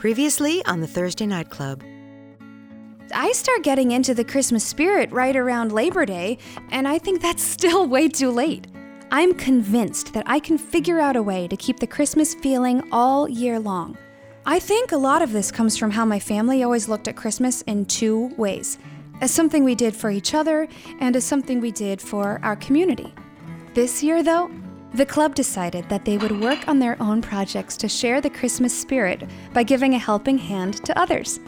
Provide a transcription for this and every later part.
Previously on the Thursday Night Club. I start getting into the Christmas spirit right around Labor Day, and I think that's still way too late. I'm convinced that I can figure out a way to keep the Christmas feeling all year long. I think a lot of this comes from how my family always looked at Christmas in two ways as something we did for each other and as something we did for our community. This year, though, the club decided that they would work on their own projects to share the Christmas spirit by giving a helping hand to others.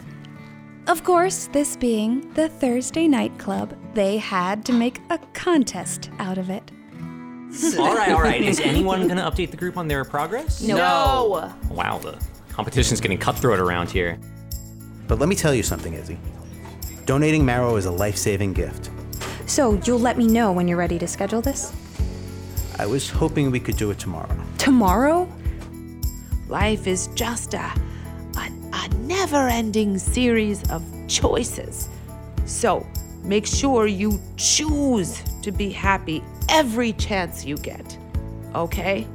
Of course, this being the Thursday Night Club, they had to make a contest out of it. Hmm. all right, all right. Is anyone going to update the group on their progress? No. Wow, the competition's getting cutthroat around here. But let me tell you something, Izzy. Donating marrow is a life saving gift. So, you'll let me know when you're ready to schedule this? I was hoping we could do it tomorrow. Tomorrow? Life is just a, a, a never ending series of choices. So make sure you choose to be happy every chance you get. Okay?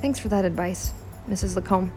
Thanks for that advice, Mrs. Lacombe.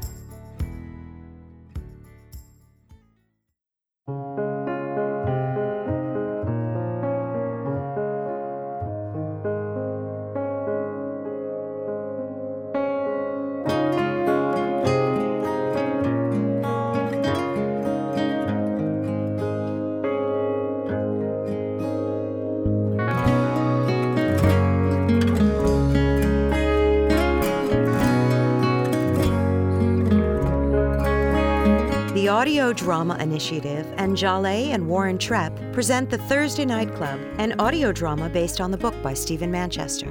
Drama Initiative and Jale and Warren Trepp present the Thursday Night Club, an audio drama based on the book by Steven Manchester.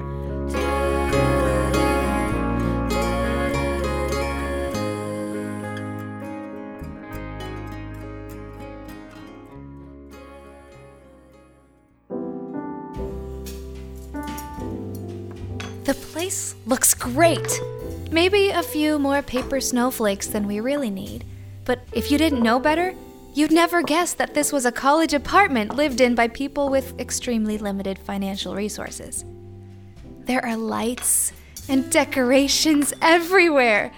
The place looks great. Maybe a few more paper snowflakes than we really need. But if you didn't know better, you'd never guess that this was a college apartment lived in by people with extremely limited financial resources. There are lights and decorations everywhere.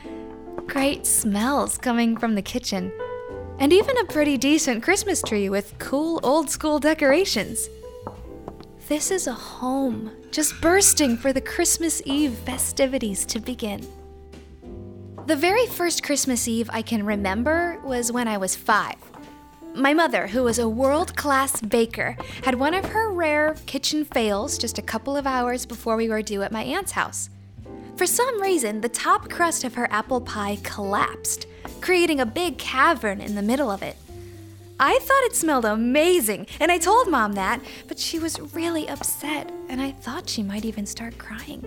Great smells coming from the kitchen. And even a pretty decent Christmas tree with cool old school decorations. This is a home, just bursting for the Christmas Eve festivities to begin. The very first Christmas Eve I can remember was when I was five. My mother, who was a world class baker, had one of her rare kitchen fails just a couple of hours before we were due at my aunt's house. For some reason, the top crust of her apple pie collapsed, creating a big cavern in the middle of it. I thought it smelled amazing, and I told mom that, but she was really upset, and I thought she might even start crying.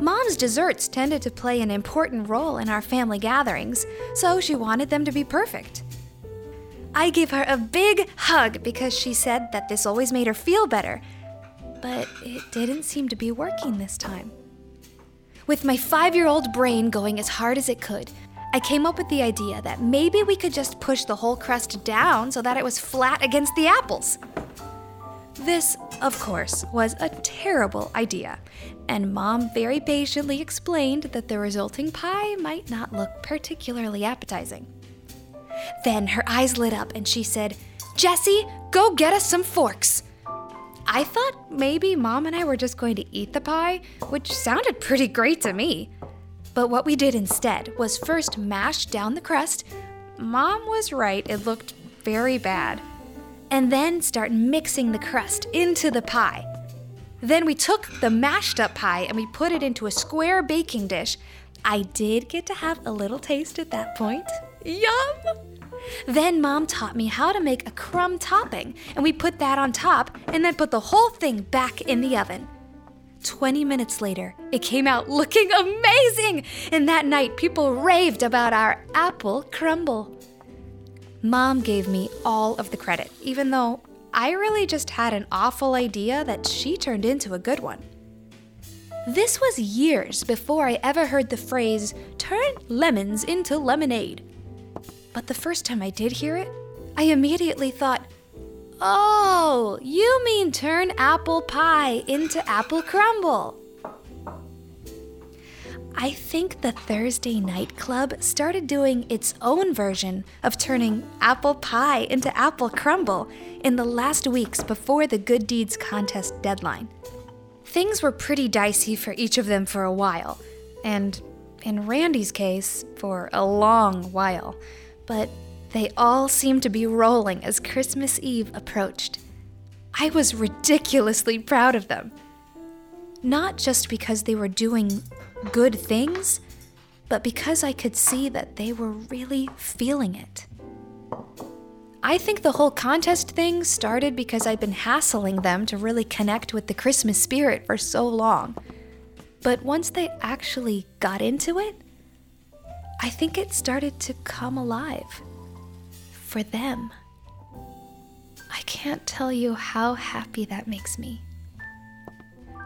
Mom's desserts tended to play an important role in our family gatherings, so she wanted them to be perfect. I gave her a big hug because she said that this always made her feel better, but it didn't seem to be working this time. With my five year old brain going as hard as it could, I came up with the idea that maybe we could just push the whole crust down so that it was flat against the apples. This, of course, was a terrible idea, and Mom very patiently explained that the resulting pie might not look particularly appetizing. Then her eyes lit up and she said, Jesse, go get us some forks. I thought maybe Mom and I were just going to eat the pie, which sounded pretty great to me. But what we did instead was first mash down the crust. Mom was right, it looked very bad. And then start mixing the crust into the pie. Then we took the mashed up pie and we put it into a square baking dish. I did get to have a little taste at that point. Yum! Then mom taught me how to make a crumb topping, and we put that on top and then put the whole thing back in the oven. 20 minutes later, it came out looking amazing, and that night people raved about our apple crumble. Mom gave me all of the credit, even though I really just had an awful idea that she turned into a good one. This was years before I ever heard the phrase, turn lemons into lemonade. But the first time I did hear it, I immediately thought, oh, you mean turn apple pie into apple crumble. I think the Thursday Night Club started doing its own version of turning apple pie into apple crumble in the last weeks before the Good Deeds contest deadline. Things were pretty dicey for each of them for a while, and in Randy's case, for a long while, but they all seemed to be rolling as Christmas Eve approached. I was ridiculously proud of them. Not just because they were doing good things, but because I could see that they were really feeling it. I think the whole contest thing started because I'd been hassling them to really connect with the Christmas spirit for so long. But once they actually got into it, I think it started to come alive. For them. I can't tell you how happy that makes me.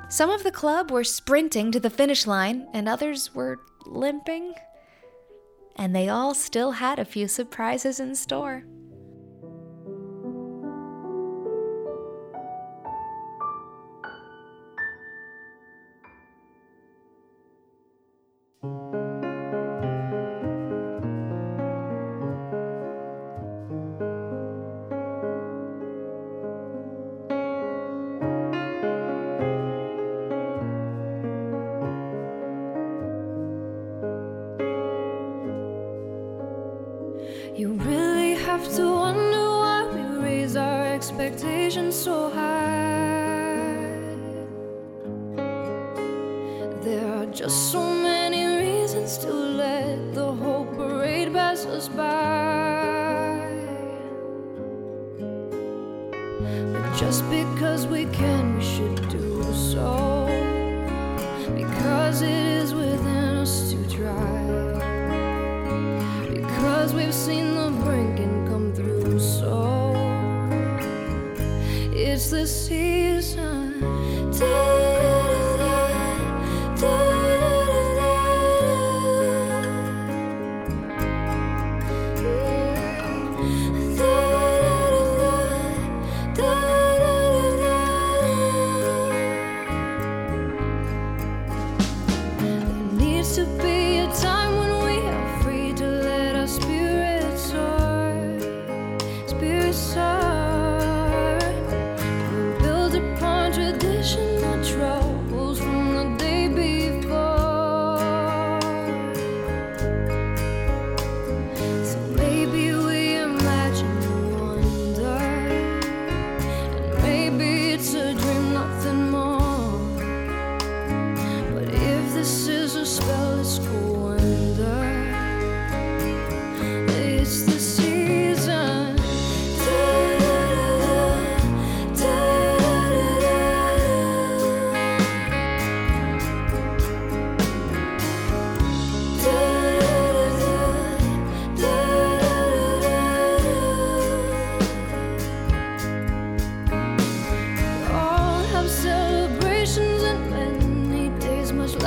Some of the club were sprinting to the finish line, and others were limping. And they all still had a few surprises in store. Just because we can, we should do so. Because it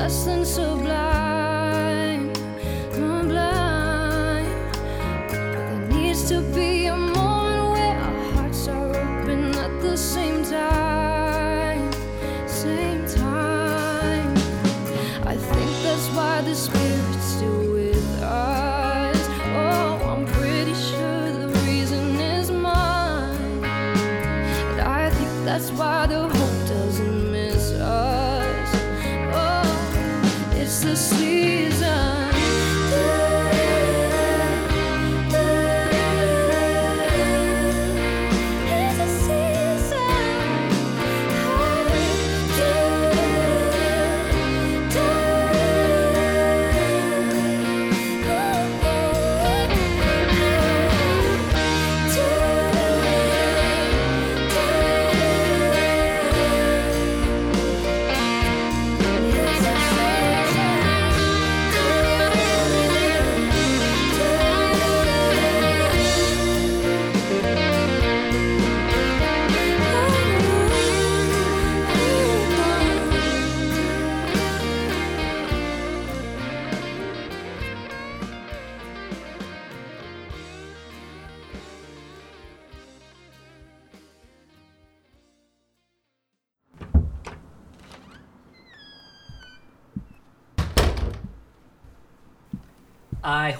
Nothing so life.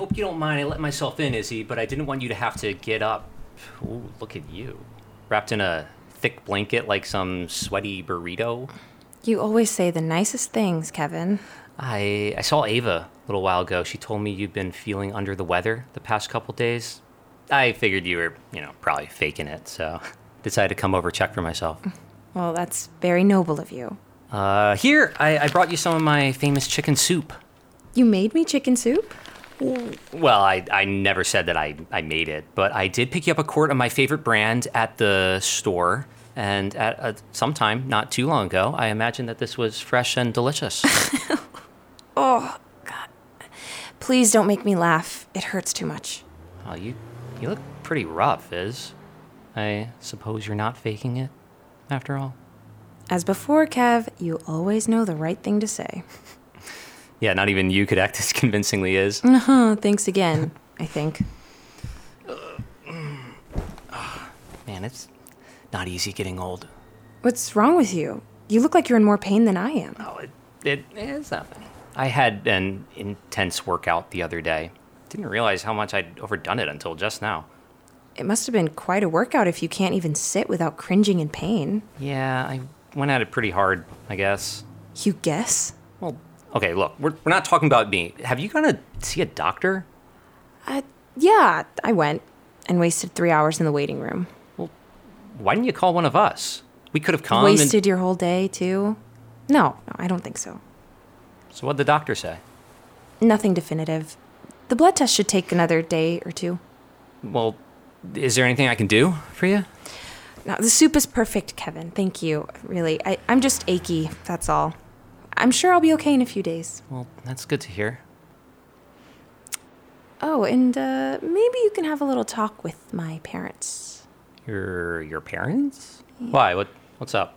Hope you don't mind I let myself in, Izzy, but I didn't want you to have to get up. Ooh, look at you. Wrapped in a thick blanket like some sweaty burrito. You always say the nicest things, Kevin. I I saw Ava a little while ago. She told me you've been feeling under the weather the past couple days. I figured you were, you know, probably faking it, so decided to come over check for myself. Well, that's very noble of you. Uh, here, I, I brought you some of my famous chicken soup. You made me chicken soup? Well, I, I never said that I, I made it, but I did pick you up a quart of my favorite brand at the store. And at uh, a, some time, not too long ago, I imagine that this was fresh and delicious. Oh, God. Please don't make me laugh. It hurts too much. oh, you, you look pretty rough, Iz. I suppose you're not faking it, after all. As before, Kev, you always know the right thing to say. Yeah, not even you could act as convincingly as. Uh huh, thanks again, I think. Man, it's not easy getting old. What's wrong with you? You look like you're in more pain than I am. Oh, it, it is nothing. I had an intense workout the other day. Didn't realize how much I'd overdone it until just now. It must have been quite a workout if you can't even sit without cringing in pain. Yeah, I went at it pretty hard, I guess. You guess? Okay, look, we're, we're not talking about me. Have you gone to see a doctor? Uh, yeah, I went and wasted three hours in the waiting room. Well, why didn't you call one of us? We could have come. Wasted your whole day, too? No, no, I don't think so. So what'd the doctor say? Nothing definitive. The blood test should take another day or two. Well, is there anything I can do for you? Now, the soup is perfect, Kevin. Thank you. Really, I, I'm just achy, that's all. I'm sure I'll be okay in a few days. Well, that's good to hear. Oh, and uh, maybe you can have a little talk with my parents. Your your parents? Why? What what's up?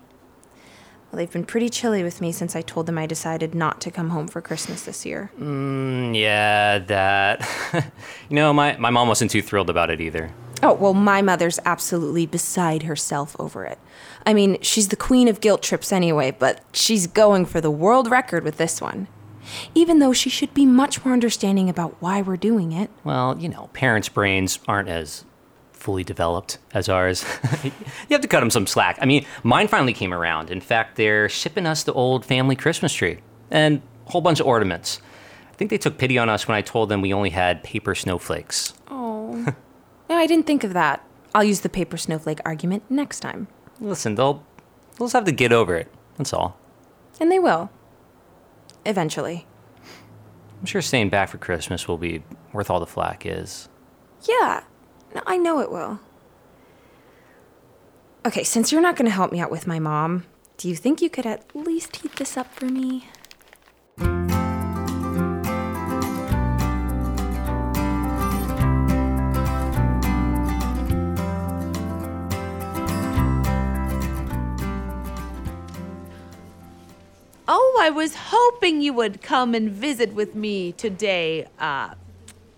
Well, they've been pretty chilly with me since I told them I decided not to come home for Christmas this year. Mm, yeah, that. you know, my, my mom wasn't too thrilled about it either. Oh, well, my mother's absolutely beside herself over it. I mean, she's the queen of guilt trips anyway, but she's going for the world record with this one. Even though she should be much more understanding about why we're doing it. Well, you know, parents' brains aren't as fully developed as ours. you have to cut them some slack. I mean, mine finally came around. In fact, they're shipping us the old family Christmas tree and a whole bunch of ornaments. I think they took pity on us when I told them we only had paper snowflakes. Oh. no, I didn't think of that. I'll use the paper snowflake argument next time. Listen, they'll, they'll just have to get over it. That's all. And they will. Eventually. I'm sure staying back for Christmas will be worth all the flack is. Yeah, no, I know it will. Okay, since you're not going to help me out with my mom, do you think you could at least heat this up for me? Oh, I was hoping you would come and visit with me today, uh,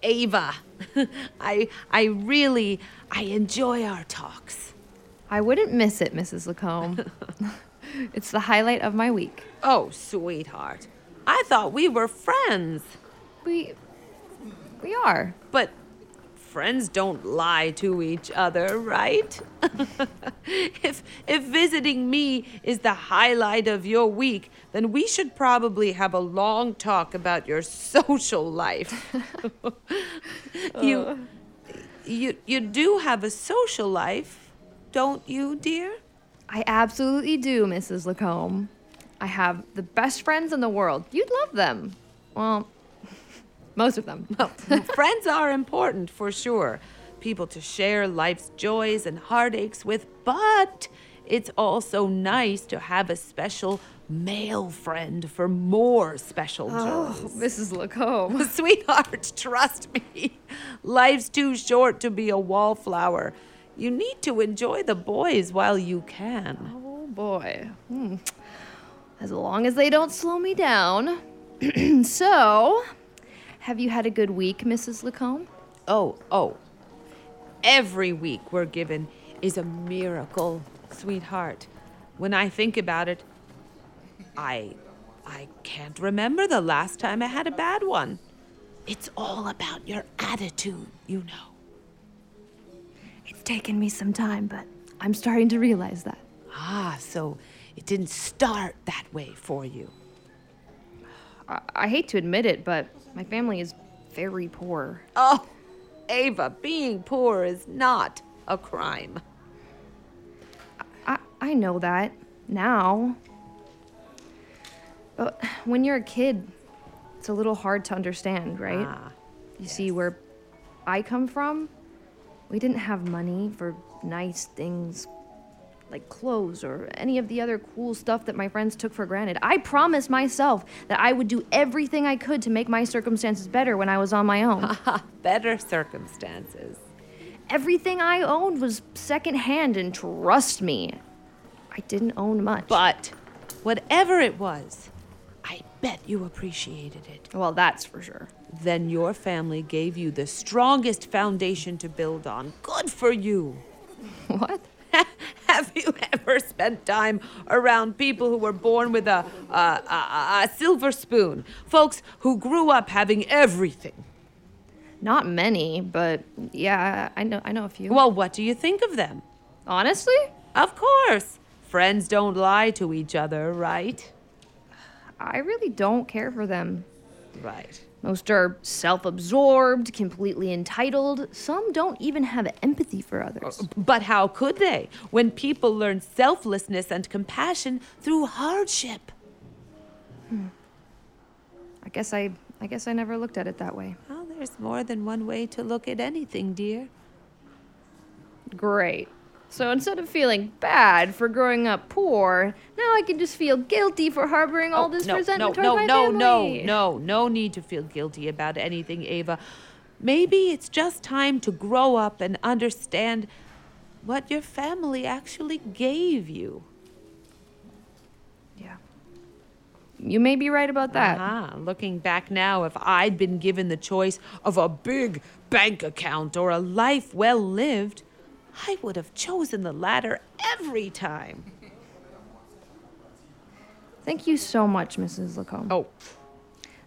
Ava. I I really I enjoy our talks. I wouldn't miss it, Mrs. Lacombe. it's the highlight of my week. Oh, sweetheart. I thought we were friends. We we are. But friends don't lie to each other, right? if if visiting me is the highlight of your week, then we should probably have a long talk about your social life. you oh. you you do have a social life, don't you, dear? I absolutely do, Mrs. Lacombe. I have the best friends in the world. You'd love them. Well, most of them. Well, friends are important for sure. People to share life's joys and heartaches with, but it's also nice to have a special male friend for more special Oh, joys. Mrs. Lacombe. Sweetheart, trust me. Life's too short to be a wallflower. You need to enjoy the boys while you can. Oh boy. Hmm. As long as they don't slow me down. so, have you had a good week, Mrs. Lacombe? Oh, oh. Every week we're given is a miracle, sweetheart. When I think about it, I I can't remember the last time I had a bad one. It's all about your attitude, you know. It's taken me some time, but I'm starting to realize that. Ah, so it didn't start that way for you. I, I hate to admit it, but my family is very poor. Oh, Ava, being poor is not a crime. I, I know that now. But when you're a kid, it's a little hard to understand, right? Ah, you see, where I come from, we didn't have money for nice things like clothes or any of the other cool stuff that my friends took for granted. I promised myself that I would do everything I could to make my circumstances better when I was on my own. Better circumstances. Everything I owned was secondhand, and trust me, I didn't own much. But whatever it was, I bet you appreciated it. well, that's for sure. Then your family gave you the strongest foundation to build on. Good for you. What? Have you ever spent time around people who were born with a, a, a, a silver spoon? Folks who grew up having everything. Not many, but yeah, I know I know a few. Well, what do you think of them? honestly, Of course. Friends don't lie to each other, right? I really don't care for them. Right. Most are self absorbed, completely entitled. Some don't even have empathy for others. But how could they when people learn selflessness and compassion through hardship? Hmm. I guess I I guess I never looked at it that way. Well, there's more than one way to look at anything, dear. Great. So instead of feeling bad for growing up poor, now I can just feel guilty for harboring all Oh, this no, resentment no, towards no, my no, family. no, no, no need to feel guilty about anything, Ava. Maybe it's just time to grow up and understand what your family actually gave you. Yeah. You may be right about that. Ah, looking back now, if I'd been given the choice of a big bank account or a life well lived, I would have chosen the latter every time. Thank you so much, Mrs. Lacombe. Oh,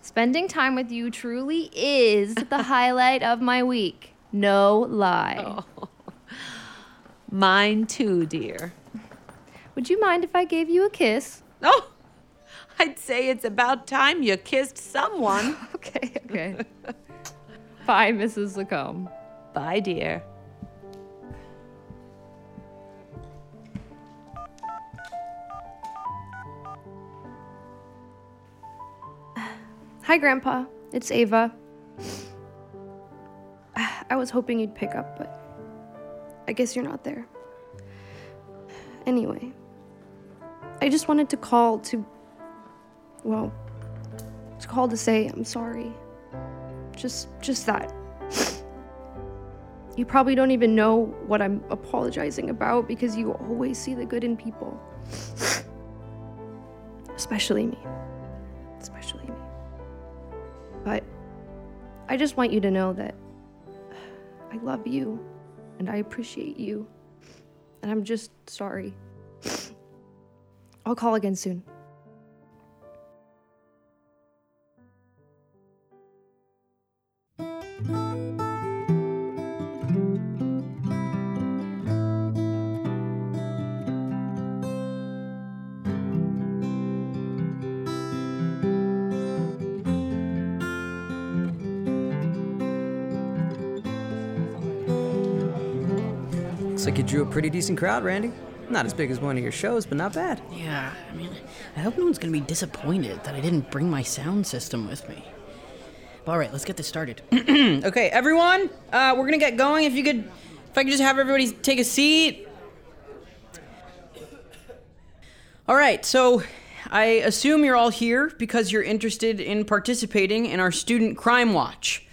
Spending time with you truly is the highlight of my week. No lie. Oh. mine too, dear. Would you mind if I gave you a kiss? Oh, I'd say it's about time you kissed someone. Okay, okay. Bye, Mrs. Lacombe. Bye, dear. Hi, Grandpa. It's Ava. I was hoping you'd pick up, but I guess you're not there. Anyway, I just wanted to call to. Well, to call to say I'm sorry. Just, just that. You probably don't even know what I'm apologizing about because you always see the good in people. Especially me. Especially me. But I just want you to know that I love you and I appreciate you. And I'm just sorry. I'll call again soon. Looks like you drew a pretty decent crowd, Randy. Not as big as one of your shows, but not bad. Yeah, I mean, I hope no one's gonna be disappointed that I didn't bring my sound system with me. All right, let's get this started. Okay, everyone, uh, we're gonna get going. If you could, if I could just have everybody take a seat. All right, so I assume you're all here because you're interested in participating in our Student Crime Watch.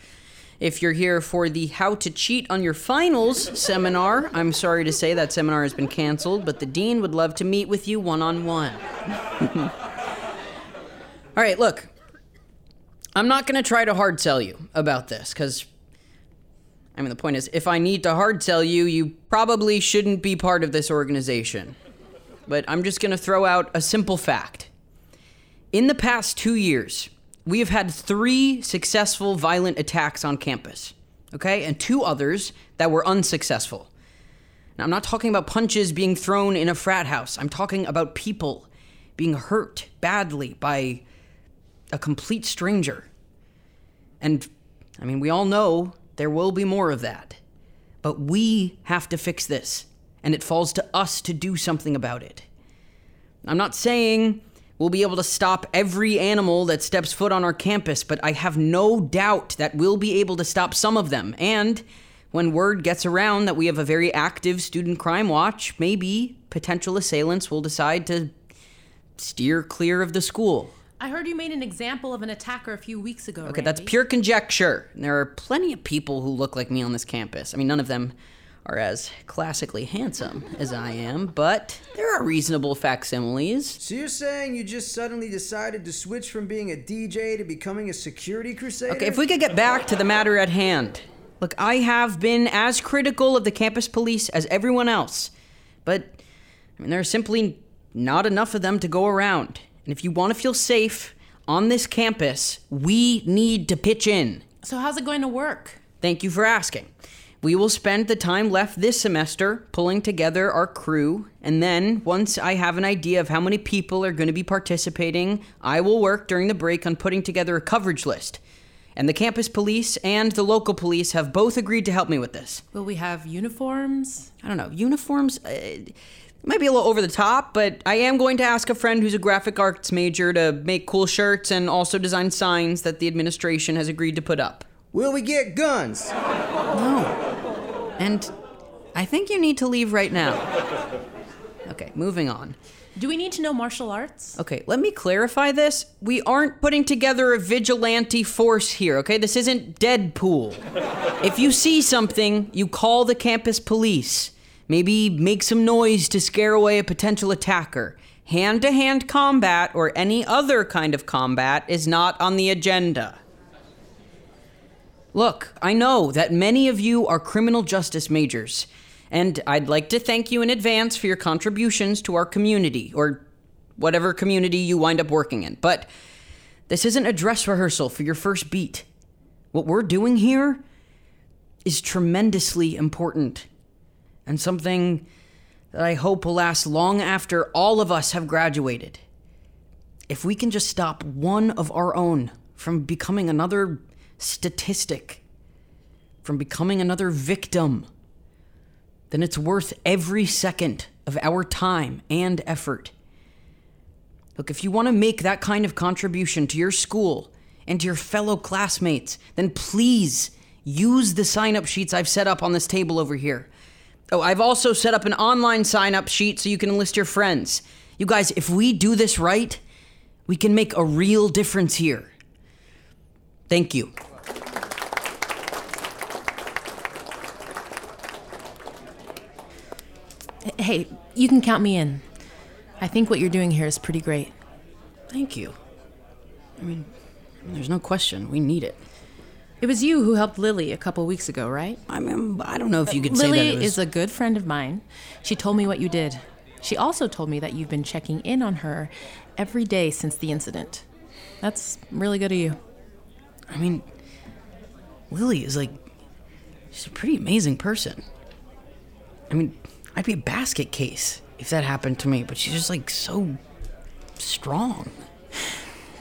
If you're here for the How to Cheat on Your Finals seminar, I'm sorry to say that seminar has been canceled, but the dean would love to meet with you one on one. All right, look, I'm not going to try to hard sell you about this because, I mean, the point is, if I need to hard sell you, you probably shouldn't be part of this organization. But I'm just going to throw out a simple fact. In the past two years, we have had three successful violent attacks on campus, okay, and two others that were unsuccessful. Now, I'm not talking about punches being thrown in a frat house. I'm talking about people being hurt badly by a complete stranger. And, I mean, we all know there will be more of that. But we have to fix this, and it falls to us to do something about it. I'm not saying we'll be able to stop every animal that steps foot on our campus, but I have no doubt that we'll be able to stop some of them. And when word gets around that we have a very active student crime watch, maybe potential assailants will decide to steer clear of the school. I heard you made an example of an attacker a few weeks ago. Okay, that's pure conjecture. There are plenty of people who look like me on this campus. I mean, none of them are as classically handsome as I am, but there are reasonable facsimiles. So you're saying you just suddenly decided to switch from being a DJ to becoming a security crusader? Okay, if we could get back to the matter at hand. Look, I have been as critical of the campus police as everyone else, but I mean, there are simply not enough of them to go around. And if you want to feel safe on this campus, we need to pitch in. So, how's it going to work? Thank you for asking. We will spend the time left this semester pulling together our crew, and then once I have an idea of how many people are going to be participating, I will work during the break on putting together a coverage list. And the campus police and the local police have both agreed to help me with this. Will we have uniforms? I don't know. Uniforms? Uh, might be a little over the top, but I am going to ask a friend who's a graphic arts major to make cool shirts and also design signs that the administration has agreed to put up. Will we get guns? No. And I think you need to leave right now. Okay, moving on. Do we need to know martial arts? Okay, let me clarify this. We aren't putting together a vigilante force here, okay? This isn't Deadpool. if you see something, you call the campus police. Maybe make some noise to scare away a potential attacker. Hand to hand combat or any other kind of combat is not on the agenda. Look, I know that many of you are criminal justice majors, and I'd like to thank you in advance for your contributions to our community, or whatever community you wind up working in. But this isn't a dress rehearsal for your first beat. What we're doing here is tremendously important, and something that I hope will last long after all of us have graduated. If we can just stop one of our own from becoming another statistic, from becoming another victim, then it's worth every second of our time and effort. Look, if you want to make that kind of contribution to your school and to your fellow classmates, then please use the sign up sheets I've set up on this table over here. Oh, I've also set up an online sign up sheet so you can enlist your friends. You guys, if we do this right, we can make a real difference here. Thank you. Hey, you can count me in. I think what you're doing here is pretty great. Thank you. I mean, there's no question. We need it. It was you who helped Lily a couple weeks ago, right? I mean, I don't know if you could Lily say that. Was... is a good friend of mine. She told me what you did. She also told me that you've been checking in on her every day since the incident. That's really good of you. I mean, Lily is like, she's a pretty amazing person. I mean, I'd be a basket case if that happened to me, but she's just like so strong.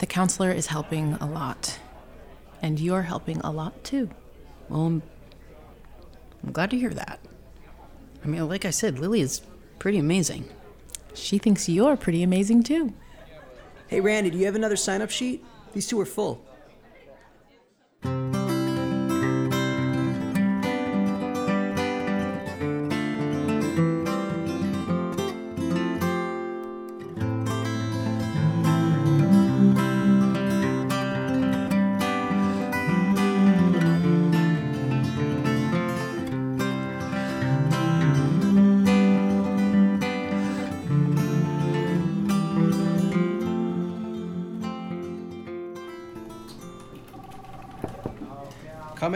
The counselor is helping a lot. And you're helping a lot too. Well, I'm, I'm glad to hear that. I mean, like I said, Lily is pretty amazing. She thinks you're pretty amazing too. Hey, Randy, do you have another sign up sheet? These two are full.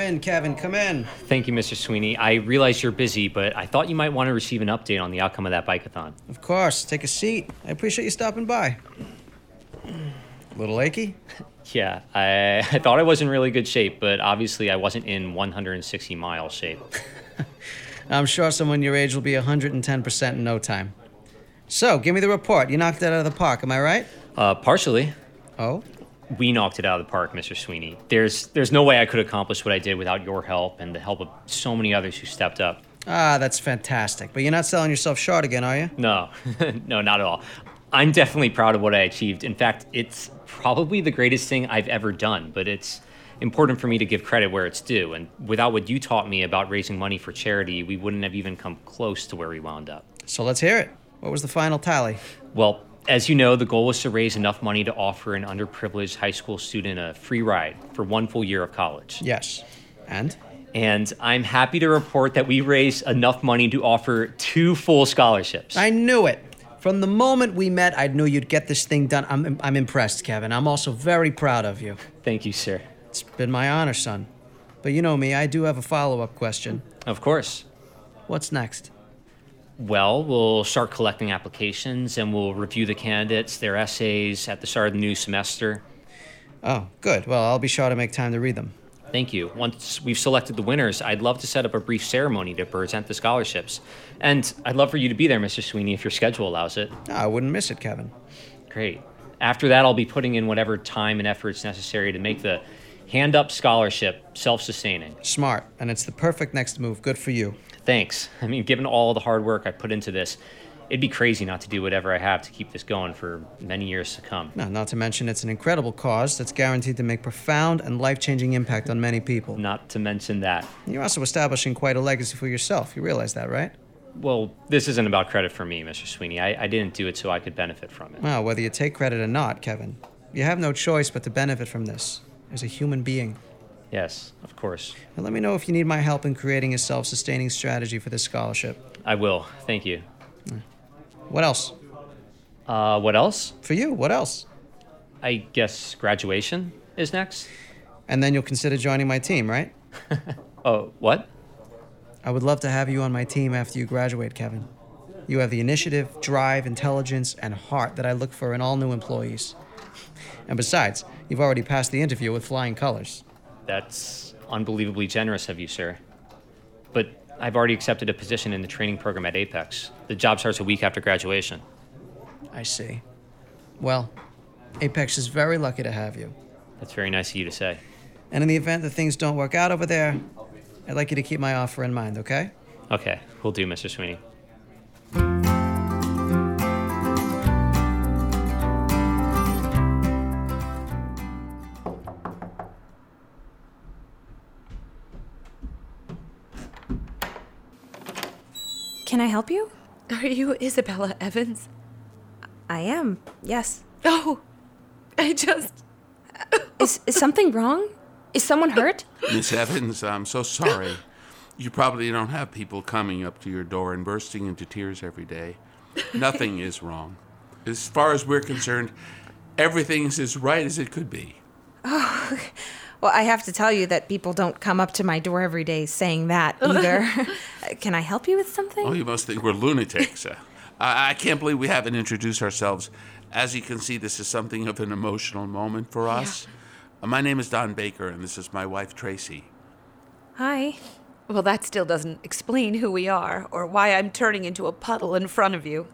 In, Kevin, come in. Thank you, Mr. Sweeney. I realize you're busy, but I thought you might want to receive an update on the outcome of that bikeathon. Of course, take a seat. I appreciate you stopping by. A Little achy? Yeah, I, I thought I was in really good shape, but obviously I wasn't in 160 mile shape. I'm sure someone your age will be 110% in no time. So, give me the report. You knocked it out of the park, am I right? Uh, partially. Oh? We knocked it out of the park, Mr. Sweeney. There's there's no way I could accomplish what I did without your help and the help of so many others who stepped up. Ah, that's fantastic. But you're not selling yourself short again, are you? No, no, not at all. I'm definitely proud of what I achieved. In fact, it's probably the greatest thing I've ever done, but it's important for me to give credit where it's due. And without what you taught me about raising money for charity, we wouldn't have even come close to where we wound up. So let's hear it. What was the final tally? Well, as you know, the goal was to raise enough money to offer an underprivileged high school student a free ride for one full year of college. Yes. And? And I'm happy to report that we raised enough money to offer two full scholarships. I knew it. From the moment we met, I knew you'd get this thing done. I'm, I'm impressed, Kevin. I'm also very proud of you. Thank you, sir. It's been my honor, son. But you know me, I do have a follow up question. Of course. What's next? Well, we'll start collecting applications and we'll review the candidates, their essays at the start of the new semester. Oh, good. Well, I'll be sure to make time to read them. Thank you. Once we've selected the winners, I'd love to set up a brief ceremony to present the scholarships. And I'd love for you to be there, Mr. Sweeney, if your schedule allows it. No, I wouldn't miss it, Kevin. Great. After that, I'll be putting in whatever time and effort is necessary to make the hand up scholarship self sustaining. Smart. And it's the perfect next move. Good for you. Thanks. I mean, given all the hard work I put into this, it'd be crazy not to do whatever I have to keep this going for many years to come. No, not to mention it's an incredible cause that's guaranteed to make profound and life-changing impact on many people. Not to mention that. You're also establishing quite a legacy for yourself. You realize that, right? Well, this isn't about credit for me, Mr. Sweeney. I, I didn't do it so I could benefit from it. Well, whether you take credit or not, Kevin, you have no choice but to benefit from this as a human being. Yes, of course. Now, let me know if you need my help in creating a self sustaining strategy for this scholarship. I will. Thank you. What else? Uh, what else? For you, what else? I guess graduation is next. And then you'll consider joining my team, right? Oh, what? I would love to have you on my team after you graduate, Kevin. You have the initiative, drive, intelligence, and heart that I look for in all new employees. And besides, you've already passed the interview with flying colors. That's unbelievably generous of you, sir. But I've already accepted a position in the training program at Apex. The job starts a week after graduation. I see. Well, Apex is very lucky to have you. That's very nice of you to say. And in the event that things don't work out over there, I'd like you to keep my offer in mind, okay? Okay, we'll do, Mr. Sweeney. Can I help you? Are you Isabella Evans? I am, yes. Oh, I just. Is, is something wrong? Is someone hurt? Miss Evans, I'm so sorry. You probably don't have people coming up to your door and bursting into tears every day. Nothing is wrong. As far as we're concerned, everything is as right as it could be. Oh, well, I have to tell you that people don't come up to my door every day saying that either. Can I help you with something? Oh, you must think we're lunatics. Uh, I, I can't believe we haven't introduced ourselves. As you can see, this is something of an emotional moment for us. Uh, my name is Don Baker, and this is my wife, Tracy. Hi. Well, that still doesn't explain who we are or why I'm turning into a puddle in front of you.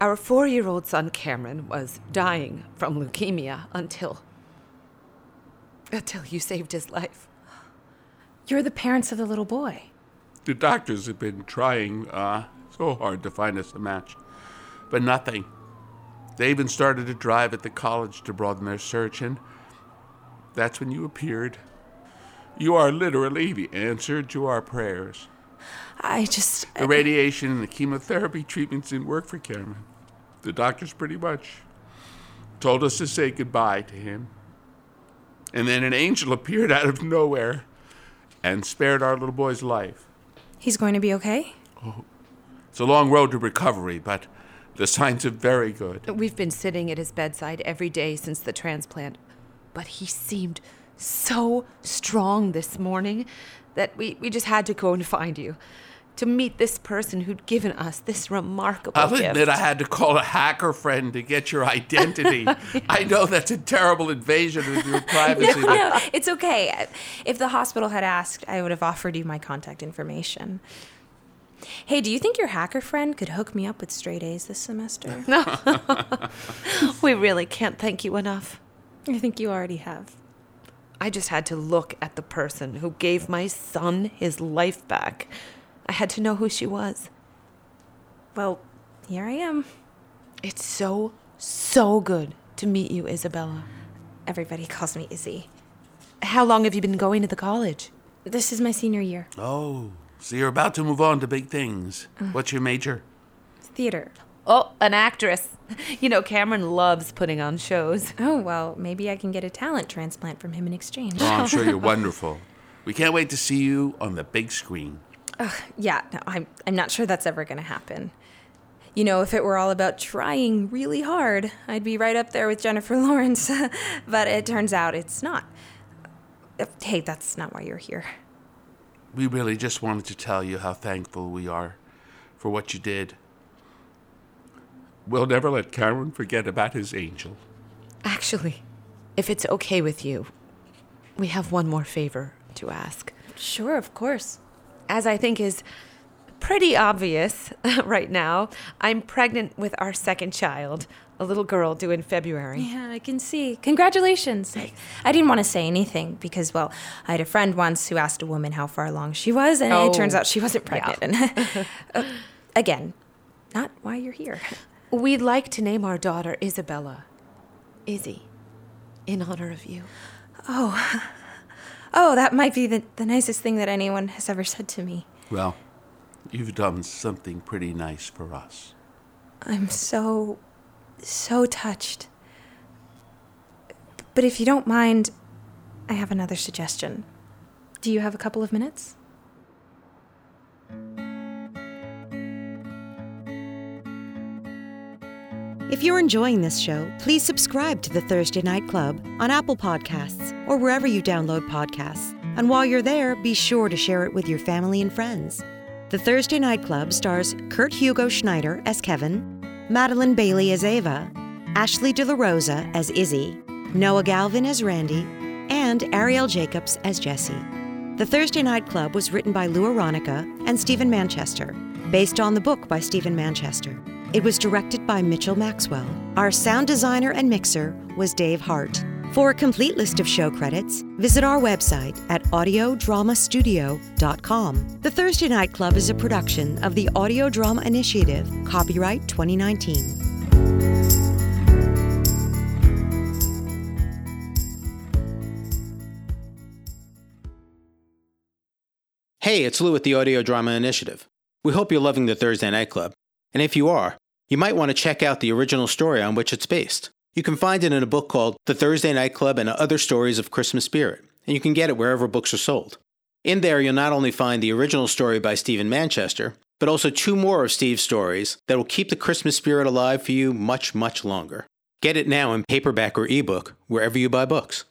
Our four year old son, Cameron, was dying from leukemia until. until you saved his life. You're the parents of the little boy. The doctors have been trying uh, so hard to find us a match, but nothing. They even started a drive at the college to broaden their search, and that's when you appeared. You are literally the answer to our prayers. I just. The radiation and the chemotherapy treatments didn't work for Cameron. The doctors pretty much told us to say goodbye to him. And then an angel appeared out of nowhere and spared our little boy's life. He's going to be okay? Oh, it's a long road to recovery, but the signs are very good. We've been sitting at his bedside every day since the transplant, but he seemed so strong this morning that we, we just had to go and find you to meet this person who'd given us this remarkable I'll gift. admit I had to call a hacker friend to get your identity. I know that's a terrible invasion of your privacy. no, but no, it's okay. If the hospital had asked, I would have offered you my contact information. Hey, do you think your hacker friend could hook me up with straight A's this semester? No. we really can't thank you enough. I think you already have. I just had to look at the person who gave my son his life back. I had to know who she was. Well, here I am. It's so, so good to meet you, Isabella. Everybody calls me Izzy. How long have you been going to the college? This is my senior year. oh, so you're about to move on to big things. Uh. What's your major? Theater. Oh, an actress. You know, Cameron loves putting on shows. Oh, well, maybe I can get a talent transplant from him in exchange. Oh, I'm sure you're wonderful. We can't wait to see you on the big screen. Ugh, yeah, no, I'm, I'm not sure that's ever going to happen. You know, if it were all about trying really hard, I'd be right up there with Jennifer Lawrence. but it turns out it's not. Uh, Hey, that's not why you're here. We really just wanted to tell you how thankful we are for what you did. We'll never let Cameron forget about his angel. Actually, if it's okay with you, we have one more favor to ask. Sure, of course. As I think is pretty obvious right now, I'm pregnant with our second child, a little girl due in February. Yeah, I can see. Congratulations. I, I didn't want to say anything because, well, I had a friend once who asked a woman how far along she was, and it turns Oh, out she wasn't yeah. pregnant. And uh, again, not why you're here. We'd like to name our daughter Isabella. Izzy. In honor of you. Oh, oh, that might be the, the nicest thing that anyone has ever said to me. Well, you've done something pretty nice for us. I'm so, so touched. But if you don't mind, I have another suggestion. Do you have a couple of minutes? If you're enjoying this show, please subscribe to the Thursday Night Club on Apple Podcasts or wherever you download podcasts. And while you're there, be sure to share it with your family and friends. The Thursday Night Club stars Kurt Hugo Schneider as Kevin, Madeline Bailey as Ava, Ashley De La Rosa as Izzy, Noah Galvin as Randy, and Ariel Jacobs as Jesse. The Thursday Night Club was written by Lou Aronica and Steven Manchester, based on the book by Steven Manchester. It was directed by Mitchell Maxwell. Our sound designer and mixer was Dave Hart. For a complete list of show credits, visit our website at audiodramastudio.com. The Thursday Night Club is a production of the Audio Drama Initiative, copyright 2019. Hey, it's Lou at the Audio Drama Initiative. We hope you're loving the Thursday Night Club. And if you are, you might want to check out the original story on which it's based. You can find it in a book called The Thursday Night Club and Other Stories of Christmas Spirit, and you can get it wherever books are sold. In there, you'll not only find the original story by Steven Manchester, but also two more of Steve's stories that will keep the Christmas spirit alive for you much, much longer. Get it now in paperback or ebook, wherever you buy books.